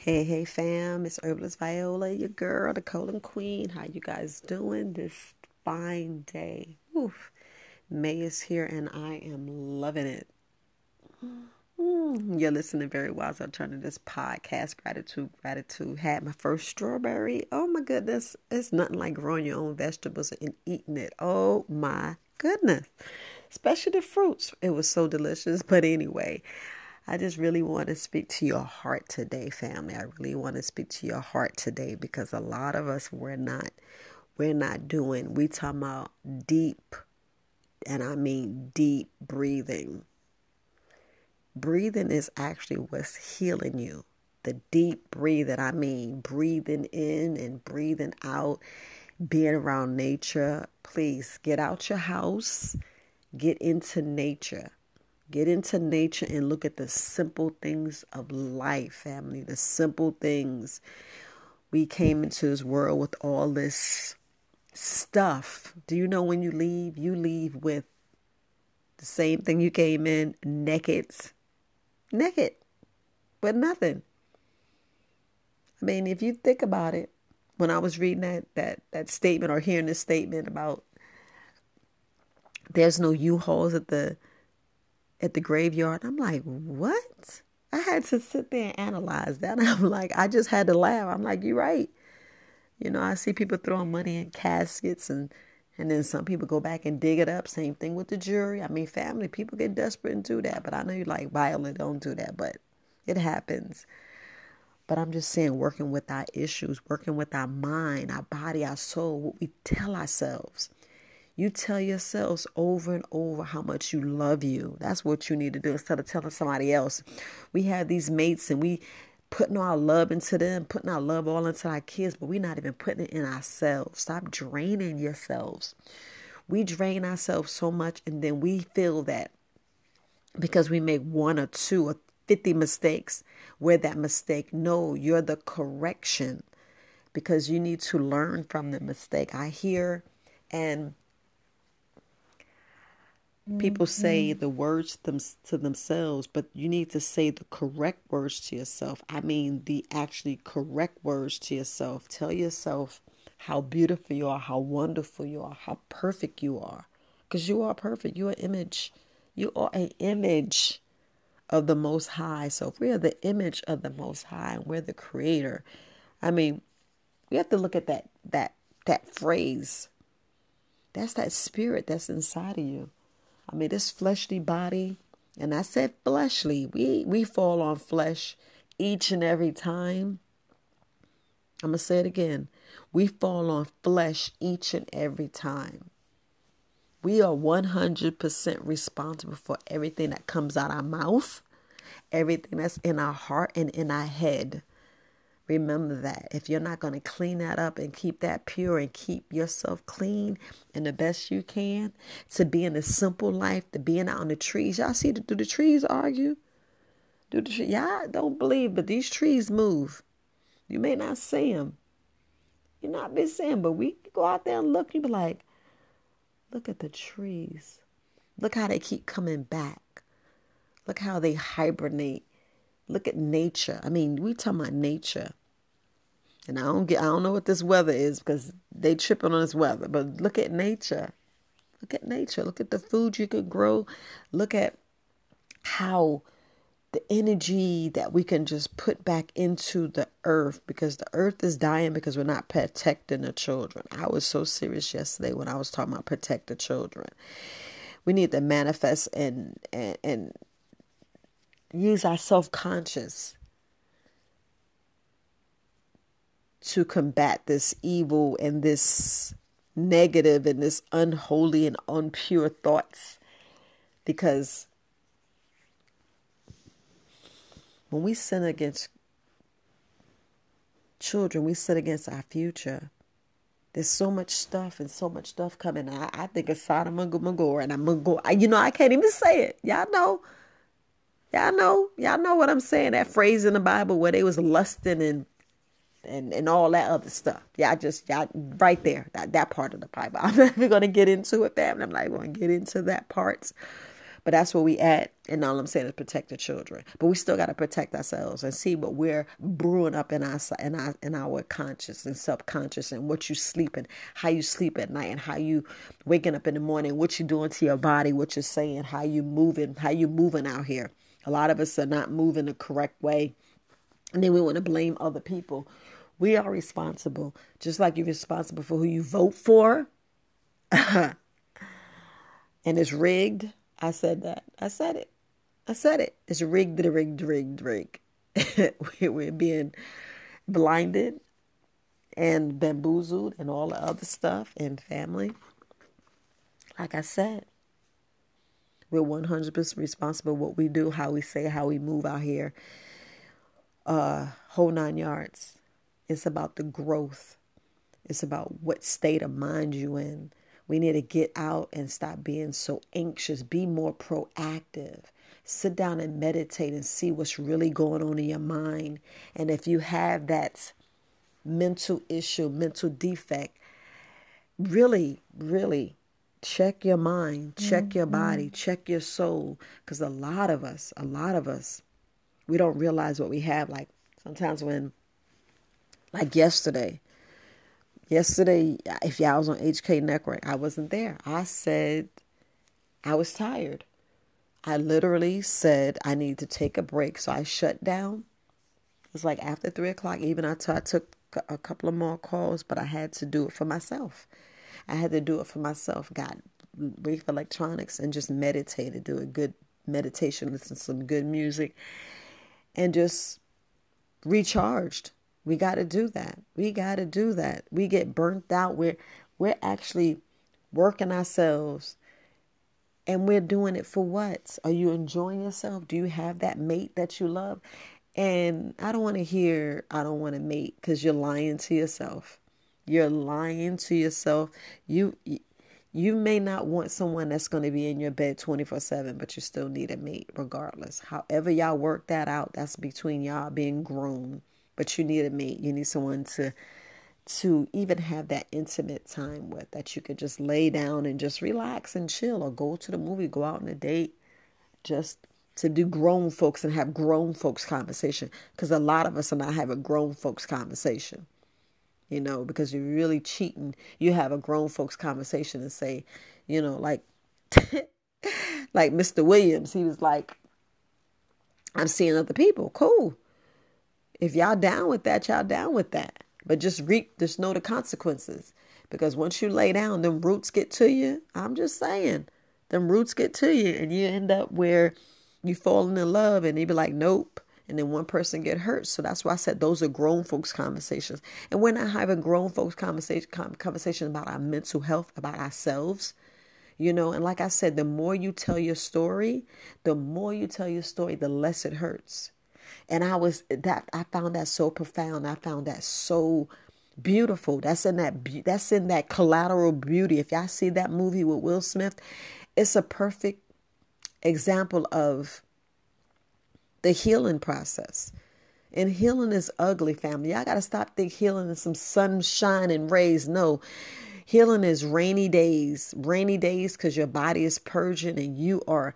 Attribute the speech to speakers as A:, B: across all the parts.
A: Hey, hey, fam! It's Herbalist Viola, your girl, the colon queen. How you guys doing this fine day? Oof. May is here, and I am loving it. Mm, you're listening very well as I turn to this podcast. Gratitude, gratitude. Had my first strawberry. Oh my goodness, it's nothing like growing your own vegetables and eating it. Oh my goodness, especially the fruits. It was so delicious. But anyway. I just really want to speak to your heart today, family. I really want to speak to your heart today because a lot of us we're not we're not doing we talking about deep and I mean deep breathing. Breathing is actually what's healing you. The deep breathing, I mean breathing in and breathing out, being around nature. Please get out your house, get into nature Get into nature and look at the simple things of life, family. The simple things. We came into this world with all this stuff. Do you know when you leave, you leave with the same thing you came in naked? Naked. But nothing. I mean, if you think about it, when I was reading that that that statement or hearing this statement about there's no U-Hauls at the at the graveyard. I'm like, what? I had to sit there and analyze that. I'm like, I just had to laugh. I'm like, you're right. You know, I see people throwing money in caskets and and then some people go back and dig it up. Same thing with the jury. I mean, family, people get desperate and do that. But I know you like violent, don't do that. But it happens. But I'm just saying, working with our issues, working with our mind, our body, our soul, what we tell ourselves. You tell yourselves over and over how much you love you. That's what you need to do instead of telling somebody else. We have these mates and we putting our love into them, putting our love all into our kids, but we're not even putting it in ourselves. Stop draining yourselves. We drain ourselves so much and then we feel that because we make one or two or 50 mistakes, we're that mistake. No, you're the correction because you need to learn from the mistake. I hear and People say mm-hmm. the words them, to themselves, but you need to say the correct words to yourself. I mean, the actually correct words to yourself. Tell yourself how beautiful you are, how wonderful you are, how perfect you are. Because you are perfect. You're image. You are an image of the Most High. So if we are the image of the Most High and we're the creator, I mean, we have to look at that that that phrase. That's that spirit that's inside of you. I mean, this fleshly body, and I said fleshly, we, we fall on flesh each and every time. I'm going to say it again. We fall on flesh each and every time. We are 100% responsible for everything that comes out our mouth, everything that's in our heart and in our head. Remember that. If you're not going to clean that up and keep that pure and keep yourself clean and the best you can, to be in a simple life, to being out in the trees. Y'all see, do the trees argue? Do the tree? Y'all don't believe, but these trees move. You may not see them. You're not be seeing, but we go out there and look. You be like, look at the trees. Look how they keep coming back. Look how they hibernate. Look at nature. I mean, we talking about nature. And I don't get I don't know what this weather is because they tripping on this weather. But look at nature. Look at nature. Look at the food you could grow. Look at how the energy that we can just put back into the earth because the earth is dying because we're not protecting the children. I was so serious yesterday when I was talking about protect the children. We need to manifest and and, and use our self conscious to combat this evil and this negative and this unholy and unpure thoughts. Because when we sin against children, we sin against our future. There's so much stuff and so much stuff coming. I, I think of Sodom and Gomorrah, and I'm gonna go. You know, I can't even say it. Y'all know, y'all know, y'all know what I'm saying. That phrase in the Bible where they was lusting and and, and all that other stuff. Yeah, I just yeah, right there, that, that part of the Bible. I'm not even gonna get into it, family. I'm not going to get into that part. But that's where we at, and all I'm saying is protect the children. But we still got to protect ourselves and see what we're brewing up in our in our in our conscious and subconscious, and what you sleeping, how you sleep at night, and how you waking up in the morning, what you doing to your body, what you're saying, how you moving, how you moving out here. A lot of us are not moving the correct way, and then we want to blame other people. We are responsible, just like you're responsible for who you vote for. and it's rigged I said that. I said it. I said it. It's rigged, rigged, rigged, rigged. We're being blinded and bamboozled and all the other stuff and family. Like I said, we're 100% responsible what we do, how we say, how we move out here. Uh, whole nine yards. It's about the growth. It's about what state of mind you in. We need to get out and stop being so anxious. Be more proactive. Sit down and meditate and see what's really going on in your mind. And if you have that mental issue, mental defect, really, really check your mind, check mm-hmm. your body, check your soul. Because a lot of us, a lot of us, we don't realize what we have. Like sometimes when, like yesterday, Yesterday, if y'all was on HK Network, I wasn't there. I said I was tired. I literally said I need to take a break. So I shut down. It was like after three o'clock. Even I, took a couple of more calls, but I had to do it for myself. I had to do it for myself. Got brief electronics and just meditated, do a good meditation, listen to some good music, and just recharged. We got to do that. We got to do that. We get burnt out. We're we're actually working ourselves and we're doing it for what? Are you enjoying yourself? Do you have that mate that you love? And I don't want to hear I don't want to mate cuz you're lying to yourself. You're lying to yourself. You you may not want someone that's going to be in your bed 24/7, but you still need a mate regardless. However y'all work that out, that's between y'all being grown but you need a mate. You need someone to to even have that intimate time with that you could just lay down and just relax and chill or go to the movie, go out on a date, just to do grown folks and have grown folks conversation. Because a lot of us are not having grown folks conversation you know because you're really cheating. You have a grown folks conversation and say you know like like mr williams he was like i'm seeing other people. Cool if y'all down with that, y'all down with that. But just reap, just know the consequences. Because once you lay down, them roots get to you. I'm just saying, them roots get to you, and you end up where you falling in love, and they be like, nope. And then one person get hurt. So that's why I said those are grown folks conversations. And we're not having grown folks conversation conversations about our mental health, about ourselves. You know, and like I said, the more you tell your story, the more you tell your story, the less it hurts. And I was that I found that so profound. I found that so beautiful. That's in that that's in that collateral beauty. If y'all see that movie with Will Smith, it's a perfect example of the healing process. And healing is ugly, family. Y'all got to stop think healing is some sunshine and rays. No, healing is rainy days. Rainy days because your body is purging and you are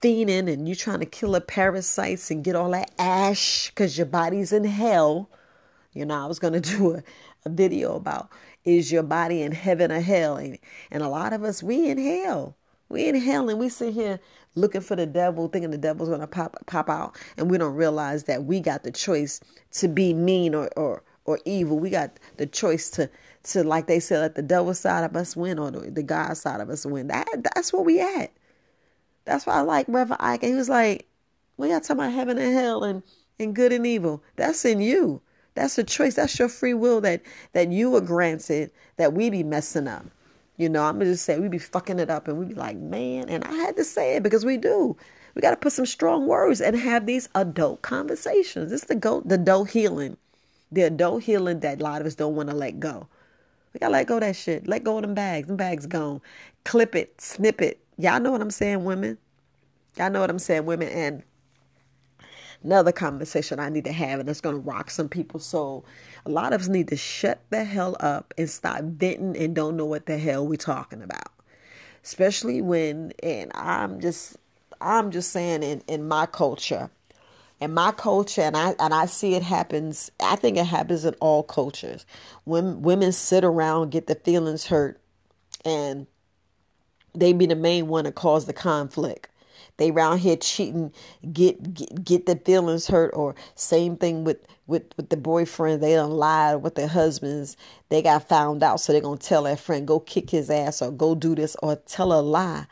A: fiending and you're trying to kill the parasites and get all that ash because your body's in hell. You know, I was going to do a, a video about is your body in heaven or hell? And, and a lot of us, we in hell. We in hell and we sit here looking for the devil, thinking the devil's to pop pop out, and we don't realize that we got the choice to be mean or or or evil. We got the choice to to like they said, let the devil side of us win or the, the God side of us win. That that's where we at. That's why I like Reverend Ike. He was like, we got talking about heaven and hell and, and good and evil. That's in you. That's a choice. That's your free will that that you were granted that we be messing up. You know, I'm gonna just say we be fucking it up and we be like, man, and I had to say it because we do. We gotta put some strong words and have these adult conversations. This is the go the adult healing. The adult healing that a lot of us don't want to let go. We gotta let go of that shit. Let go of them bags. Them bags gone. Clip it, snip it, Y'all know what I'm saying, women? Y'all know what I'm saying, women? And another conversation I need to have, and it's going to rock some people. So, A lot of us need to shut the hell up and stop venting and don't know what the hell we're talking about. especially when and I'm just I'm just saying in in my culture in my culture and I and I see it happens I think it happens in all cultures when women sit around get the feelings hurt and they be the main one to cause the conflict they round here cheating get, get get the feelings hurt or same thing with with with the boyfriend they don't lie with their husbands they got found out so they're gonna tell their friend go kick his ass or go do this or tell a lie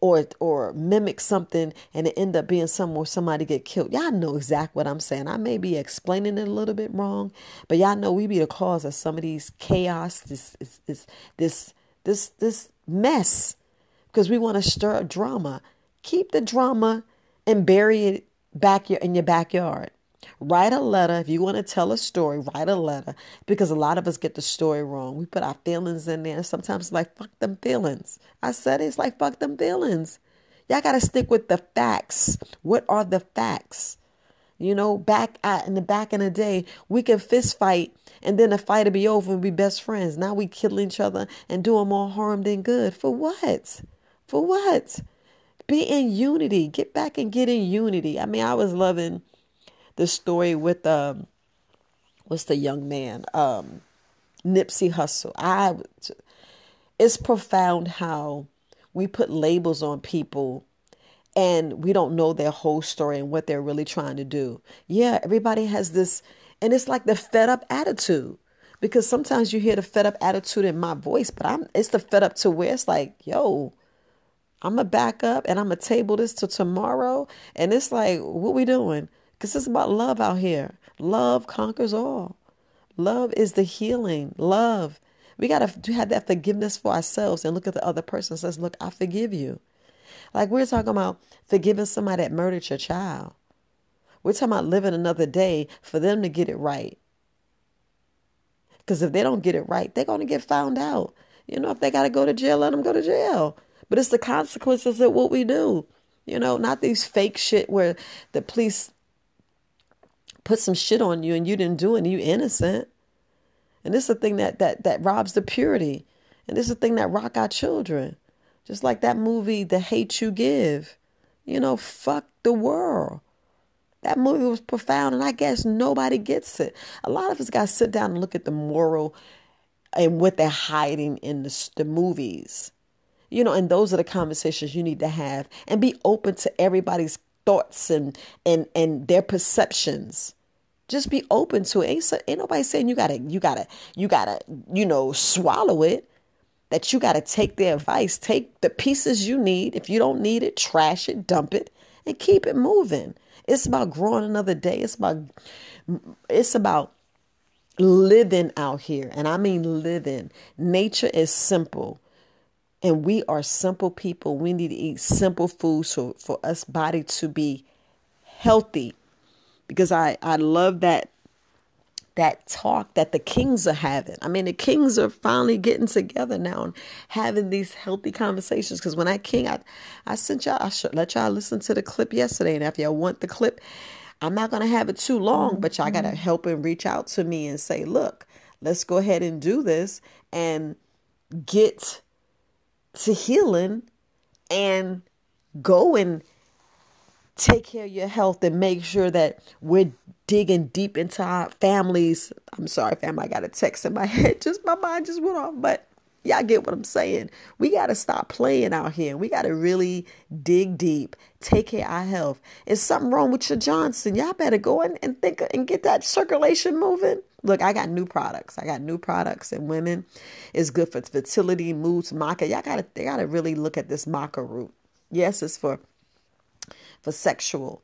A: or or mimic something and it end up being somewhere somebody get killed. Y'all know exactly what I'm saying. I may be explaining it a little bit wrong, but y'all know we be the cause of some of these chaos, this this this this, this mess, because we want to stir up drama. Keep the drama and bury it back in your backyard. Write a letter. If you want to tell a story, write a letter because a lot of us get the story wrong. We put our feelings in there. Sometimes it's like, fuck them feelings. I said it's like, fuck them feelings. Y'all got to stick with the facts. What are the facts? You know, back at, in the back in the day, we could fist fight and then the fight would be over and be best friends. Now we kill each other and doing more harm than good. For what? For what? Be in unity. Get back and get in unity. I mean, I was loving the story with um what's the young man um Nipsey Hussle. I it's profound how we put labels on people and we don't know their whole story and what they're really trying to do. Yeah, everybody has this and it's like the fed up attitude because sometimes you hear the fed up attitude in my voice, but I'm it's the fed up to where it's like, yo, I'm gonna back up and I'm gonna table this to tomorrow. And it's like, what we doing? Because it's about love out here. Love conquers all. Love is the healing. Love. We got to have that forgiveness for ourselves and look at the other person says, Look, I forgive you. Like we're talking about forgiving somebody that murdered your child. We're talking about living another day for them to get it right. Because if they don't get it right, they're to get found out. You know, if they got to go to jail, let them go to jail. But it's the consequences of what we do. You know, not these fake shit where the police put some shit on you and you didn't do it and you innocent. And this is the thing that that that robs the purity. And this is the thing that rock our children. Just like that movie, The Hate You Give. You know, fuck the world. That movie was profound, and I guess nobody gets it. A lot of us got to sit down and look at the moral and what they're hiding in the, the movies. You know, and those are the conversations you need to have and be open to everybody's thoughts and and and their perceptions. Just be open to it. Ain't, ain't nobody saying you gotta, you gotta, you gotta, you know, swallow it. That you gotta take their advice. Take the pieces you need. If you don't need it, trash it, dump it, and keep it moving. It's about growing another day. It's about, it's about living out here. And I mean living. Nature is simple. And we are simple people. We need to eat simple food so for us body to be healthy because I, I love that that talk that the kings are having. I mean, the kings are finally getting together now and having these healthy conversations. Because when I king, I, I sent y'all, I should let y'all listen to the clip yesterday. And if y'all want the clip, I'm not going to have it too long, but y'all got to mm-hmm. help and reach out to me and say, look, let's go ahead and do this and get to healing and go and take care of your health and make sure that we're digging deep into our families. I'm sorry, fam, I got a text in my head. Just my mind just went off, but y'all get what I'm saying. We got to stop playing out here. We got to really dig deep, take care of our health. Is something wrong with your Johnson? Y'all better go in and think and get that circulation moving. Look, I got new products. I got new products, and women is good for fertility, moods, maca. Y'all gotta, they gotta really look at this maca root. Yes, it's for for sexual.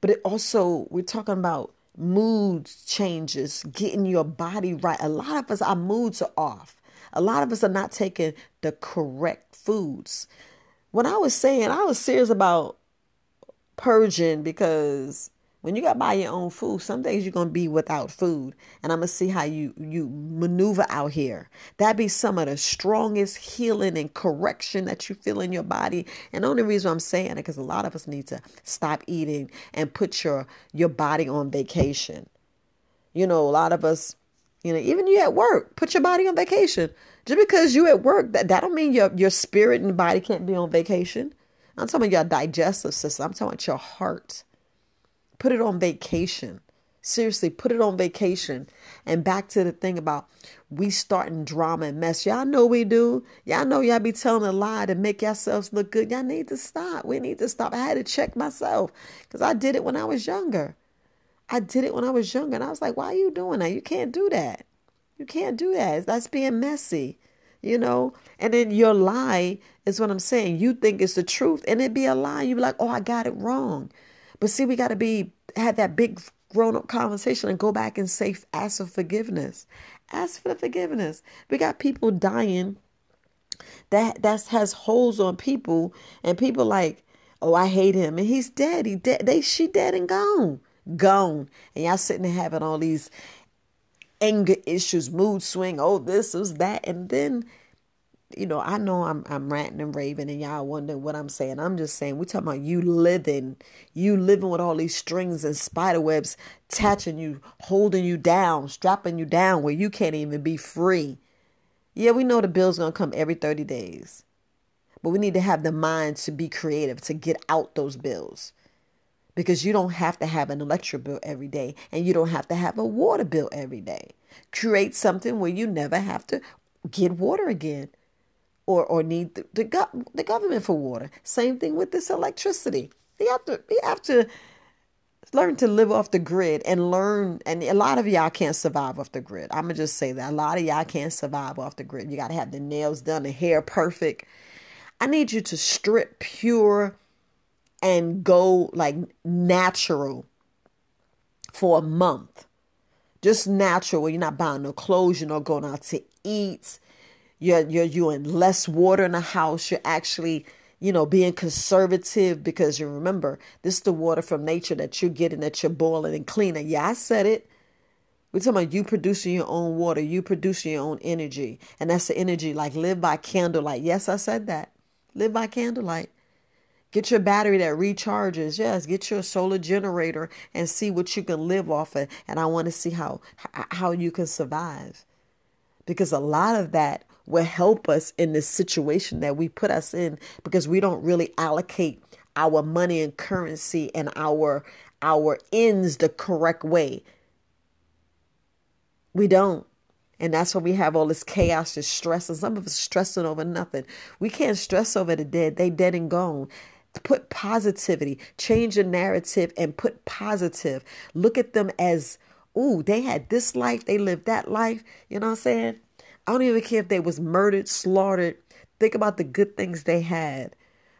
A: But it also, we're talking about mood changes, getting your body right. A lot of us, our moods are off. A lot of us are not taking the correct foods. When I was saying, I was serious about purging because when you got to buy your own food, some days you're gonna be without food, and I'm gonna see how you you maneuver out here. That be some of the strongest healing and correction that you feel in your body. And the only reason I'm saying it because a lot of us need to stop eating and put your your body on vacation. You know, a lot of us You know, even you at work, put your body on vacation. Just because you at work, that, that don't mean your your spirit and body can't be on vacation. I'm talking about your digestive system. I'm talking about your heart. Put it on vacation. Seriously, put it on vacation. And back to the thing about we starting drama and mess. Y'all know we do. Y'all know y'all be telling a lie to make yourselves look good. Y'all need to stop. We need to stop. I had to check myself because I did it when I was younger. I did it when I was younger. And I was like, why are you doing that? You can't do that. You can't do that. That's being messy, you know? And then your lie is what I'm saying. You think it's the truth and it be a lie. You be like, oh, I got it wrong. But see, we got to be, have that big grown up conversation and go back and say, ask for forgiveness. Ask for the forgiveness. We got people dying that that has holes on people and people like, oh, I hate him. And he's dead. He dead. They she dead and gone. Gone. And y'all sitting there having all these anger issues, mood swing, oh, this was that. And then you know, I know I'm I'm ranting and raving and y'all wondering what I'm saying. I'm just saying we're talking about you living, you living with all these strings and spider webs attaching you, holding you down, strapping you down where you can't even be free. Yeah, we know the bill's gonna come every 30 days. But we need to have the mind to be creative to get out those bills. Because you don't have to have an electric bill every day and you don't have to have a water bill every day. Create something where you never have to get water again or or need the, the, go- the government for water. Same thing with this electricity. You have to you have to learn to live off the grid and learn and a lot of y'all can't survive off the grid. I'm gonna just say that. A lot of y'all can't survive off the grid. You gotta have the nails done, the hair perfect. I need you to strip pure and go like natural for a month. Just natural where you're not buying no clothes, you're not going out to eat you're you're you're in less water in the house. You're actually you know being conservative because you remember this is the water from nature that you're getting that you're boiling and cleaning. Yeah, I said it. We're talking about you producing your own water, you producing your own energy. And that's the energy like live by candlelight. Yes, I said that. Live by candlelight. Get your battery that recharges. Yes, get your solar generator and see what you can live off of. And I want to see how how you can survive. Because a lot of that will help us in this situation that we put us in because we don't really allocate our money and currency and our our ends the correct way. We don't. And that's why we have all this chaos and stress. And some of us stressing over nothing. We can't stress over the dead. They dead and gone. Put positivity, change the narrative and put positive. Look at them as, ooh, they had this life, they lived that life. You know what I'm saying? I don't even care if they was murdered, slaughtered. Think about the good things they had.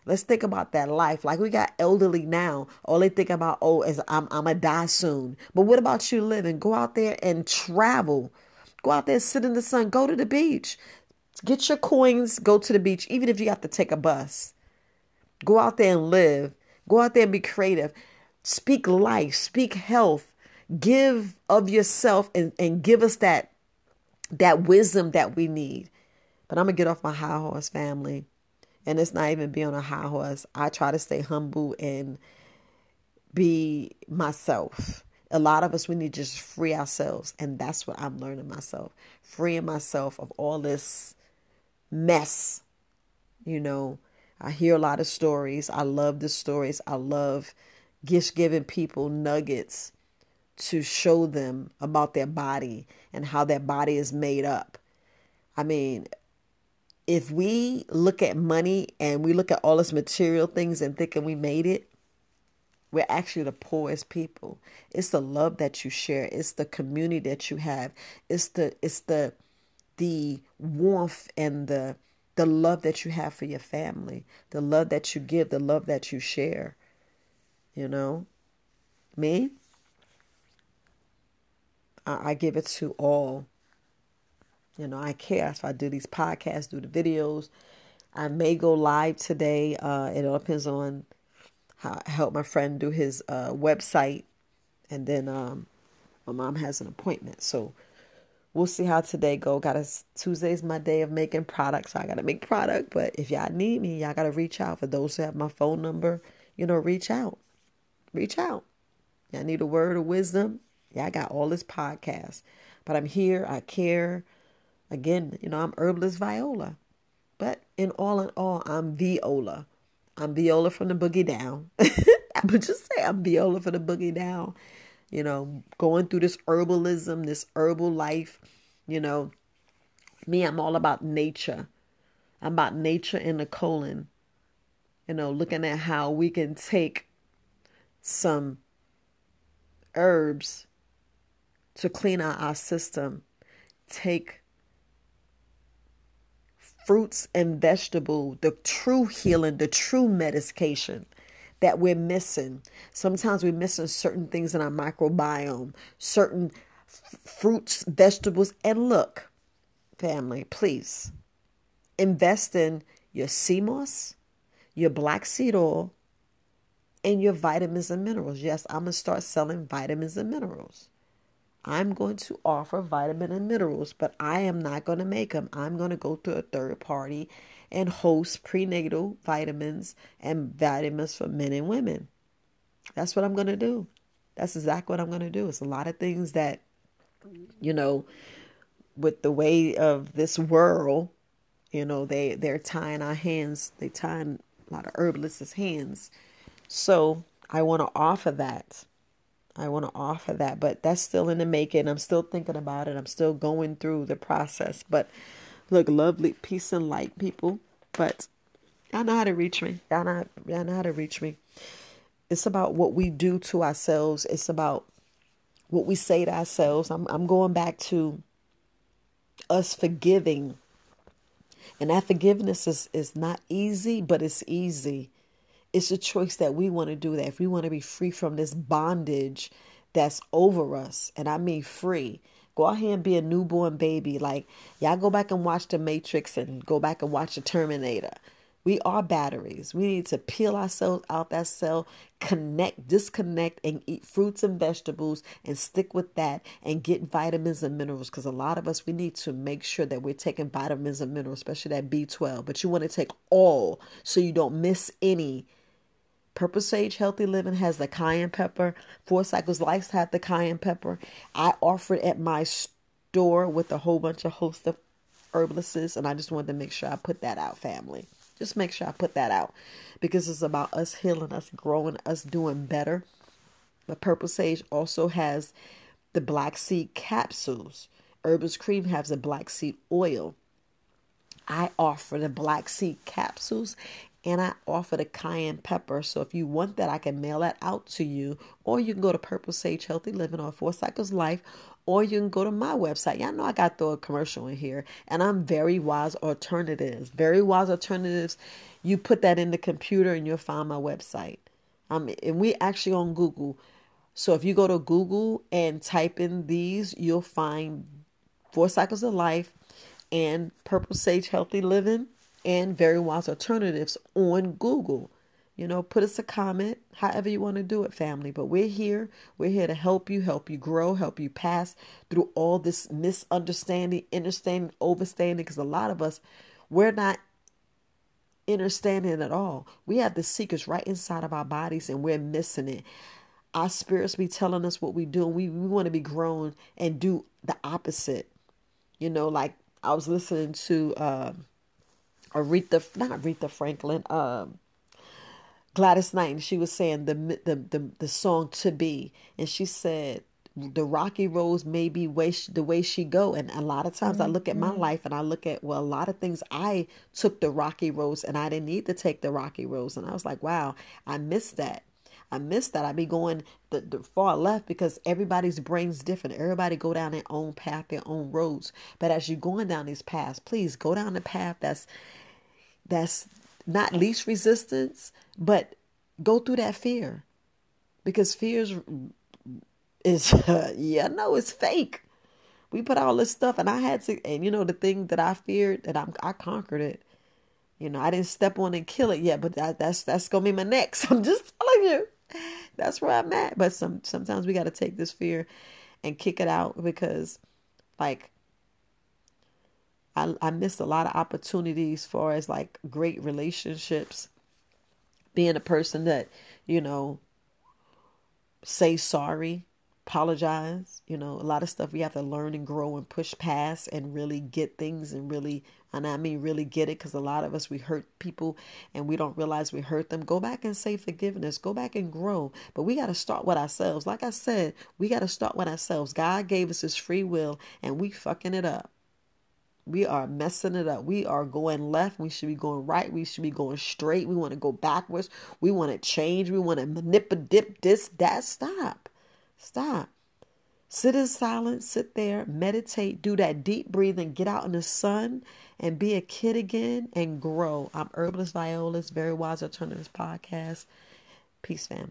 A: Let's think about that life. Like we got elderly now. All they think about, oh, is I'm I'm gonna die soon. But what about you living? Go out there and travel. Go out there, sit in the sun, go to the beach. Get your coins, go to the beach, even if you have to take a bus. Go out there and live. Go out there and be creative. Speak life, speak health. Give of yourself and, and give us that that wisdom that we need. But I'm going to get off my high horse family. And it's not even being on a high horse. I try to stay humble and be myself. A lot of us, we need to just free ourselves. And that's what I'm learning myself. Freeing myself of all this mess. You know, I hear a lot of stories. I love the stories. I love just giving people nuggets to show them about their body and how their body is made up. I mean, if we look at money and we look at all this material things and thinking we made it, we're actually the poorest people. It's the love that you share. It's the community that you have. It's the it's the the warmth and the the love that you have for your family, the love that you give, the love that you share. You know? Me? I, I give it to all. You know, I care if I do these podcasts, do the videos. I may go live today. Uh, it all depends on how I help my friend do his uh, website, and then um, my mom has an appointment, so we'll see how today go. Got a Tuesday's my day of making products, so I gotta make product. But if y'all need me, y'all gotta reach out. For those who have my phone number, you know, reach out, reach out. Y'all need a word of wisdom. Yeah, I got all this podcast. But I'm here, I care. Again, you know, I'm herbalist Viola. But in all in all, I'm Viola. I'm Viola from the boogie down. I would just say I'm Viola for the boogie down. You know, going through this herbalism, this herbal life, you know. Me, I'm all about nature. I'm about nature in the colon. You know, looking at how we can take some herbs to clean out our system, take fruits and vegetable, the true healing, the true medication that we're missing. Sometimes we're missing certain things in our microbiome, certain f- fruits, vegetables, and look, family, please invest in your moss, your black seed oil, and your vitamins and minerals. Yes, I'm going to start selling vitamins and minerals. I'm going to offer vitamin and minerals, but I am not going to make them. I'm going to go to a third party and host prenatal vitamins and vitamins for men and women. That's what I'm going to do. That's exactly what I'm going to do. It's a lot of things that, you know, with the way of this world, you know, they they're tying our hands. They tying a lot of herbalists' hands. So I want to offer that. I want to offer that, but that's still in the making. I'm still thinking about it. I'm still going through the process. But look, lovely peace and light, people. But y'all know how to reach me. Y'all know, y'all know how to reach me. It's about what we do to ourselves. It's about what we say to ourselves. I'm I'm going back to us forgiving. And that forgiveness is, is not easy, but it's easy. It's a choice that we want to do that. If we want to be free from this bondage that's over us, and I mean free, go out here and be a newborn baby. Like, y'all go back and watch The Matrix and go back and watch The Terminator. We are batteries. We need to peel ourselves out that cell, connect, disconnect, and eat fruits and vegetables and stick with that and get vitamins and minerals. Because a lot of us, we need to make sure that we're taking vitamins and minerals, especially that B12. But you want to take all so you don't miss any. Purple Sage Healthy Living has the cayenne pepper. Four Cycles Life have the cayenne pepper. I offer it at my store with a whole bunch of host of herbalists, and I just wanted to make sure I put that out, family. Just make sure I put that out because it's about us healing, us growing, us doing better. But Purple Sage also has the black seed capsules. Herbalist Cream has the black seed oil. I offer the black seed capsules and I offer the cayenne pepper. So if you want that, I can mail that out to you, or you can go to Purple Sage Healthy Living or Four Cycles Life, or you can go to my website. Y'all know I got throw a commercial in here, and I'm Very Wise Alternatives. Very Wise Alternatives. You put that in the computer, and you'll find my website. Um, and we actually on Google. So if you go to Google and type in these, you'll find Four Cycles of Life and Purple Sage Healthy Living and Very Wise Alternatives on Google. You know, put us a comment, however you want to do it, family. But we're here. We're here to help you, help you grow, help you pass through all this misunderstanding, understanding, overstanding. Because a lot of us, we're not understanding at all. We have the secrets right inside of our bodies and we're missing it. Our spirits be telling us what we do, and we, we want to be grown and do the opposite. You know, like I was listening to uh, Aretha, not Aretha Franklin, um, Gladys Knight, and she was saying the, the the the song "To Be," and she said the rocky roads may be way she, the way she go and a lot of times mm-hmm. i look at my mm-hmm. life and i look at well a lot of things i took the rocky roads and i didn't need to take the rocky roads and i was like wow i missed that i missed that i be going the, the far left because everybody's brain's different everybody go down their own path their own roads but as you're going down these paths please go down the path that's that's not least resistance but go through that fear because fear is, yeah, no, it's fake. We put all this stuff, and I had to, and you know, the thing that I feared that I'm, I conquered it. You know, I didn't step on and kill it yet, but that, that's that's gonna be my next. I'm just telling you, that's where I'm at. But some sometimes we got to take this fear and kick it out because, like, I I missed a lot of opportunities for as like great relationships being a person that, you know, say sorry, apologize. You know, a lot of stuff we have to learn and grow and push past and really get things and really, and I mean really get it because a lot of us, we hurt people and we don't realize we hurt them. Go back and say forgiveness. Go back and grow. But we got to start with ourselves. Like I said, we got to start with ourselves. God gave us his free will and we fucking it up. We are messing it up. We are going left. We should be going right. We should be going straight. We want to go backwards. We want to change. We want to manipulate this, that. Stop. Stop. Sit in silence, sit there, meditate, do that deep breathing, get out in the sun and be a kid again and grow. I'm Herbalist Viola's Very Wise Alternatives Podcast. Peace, family.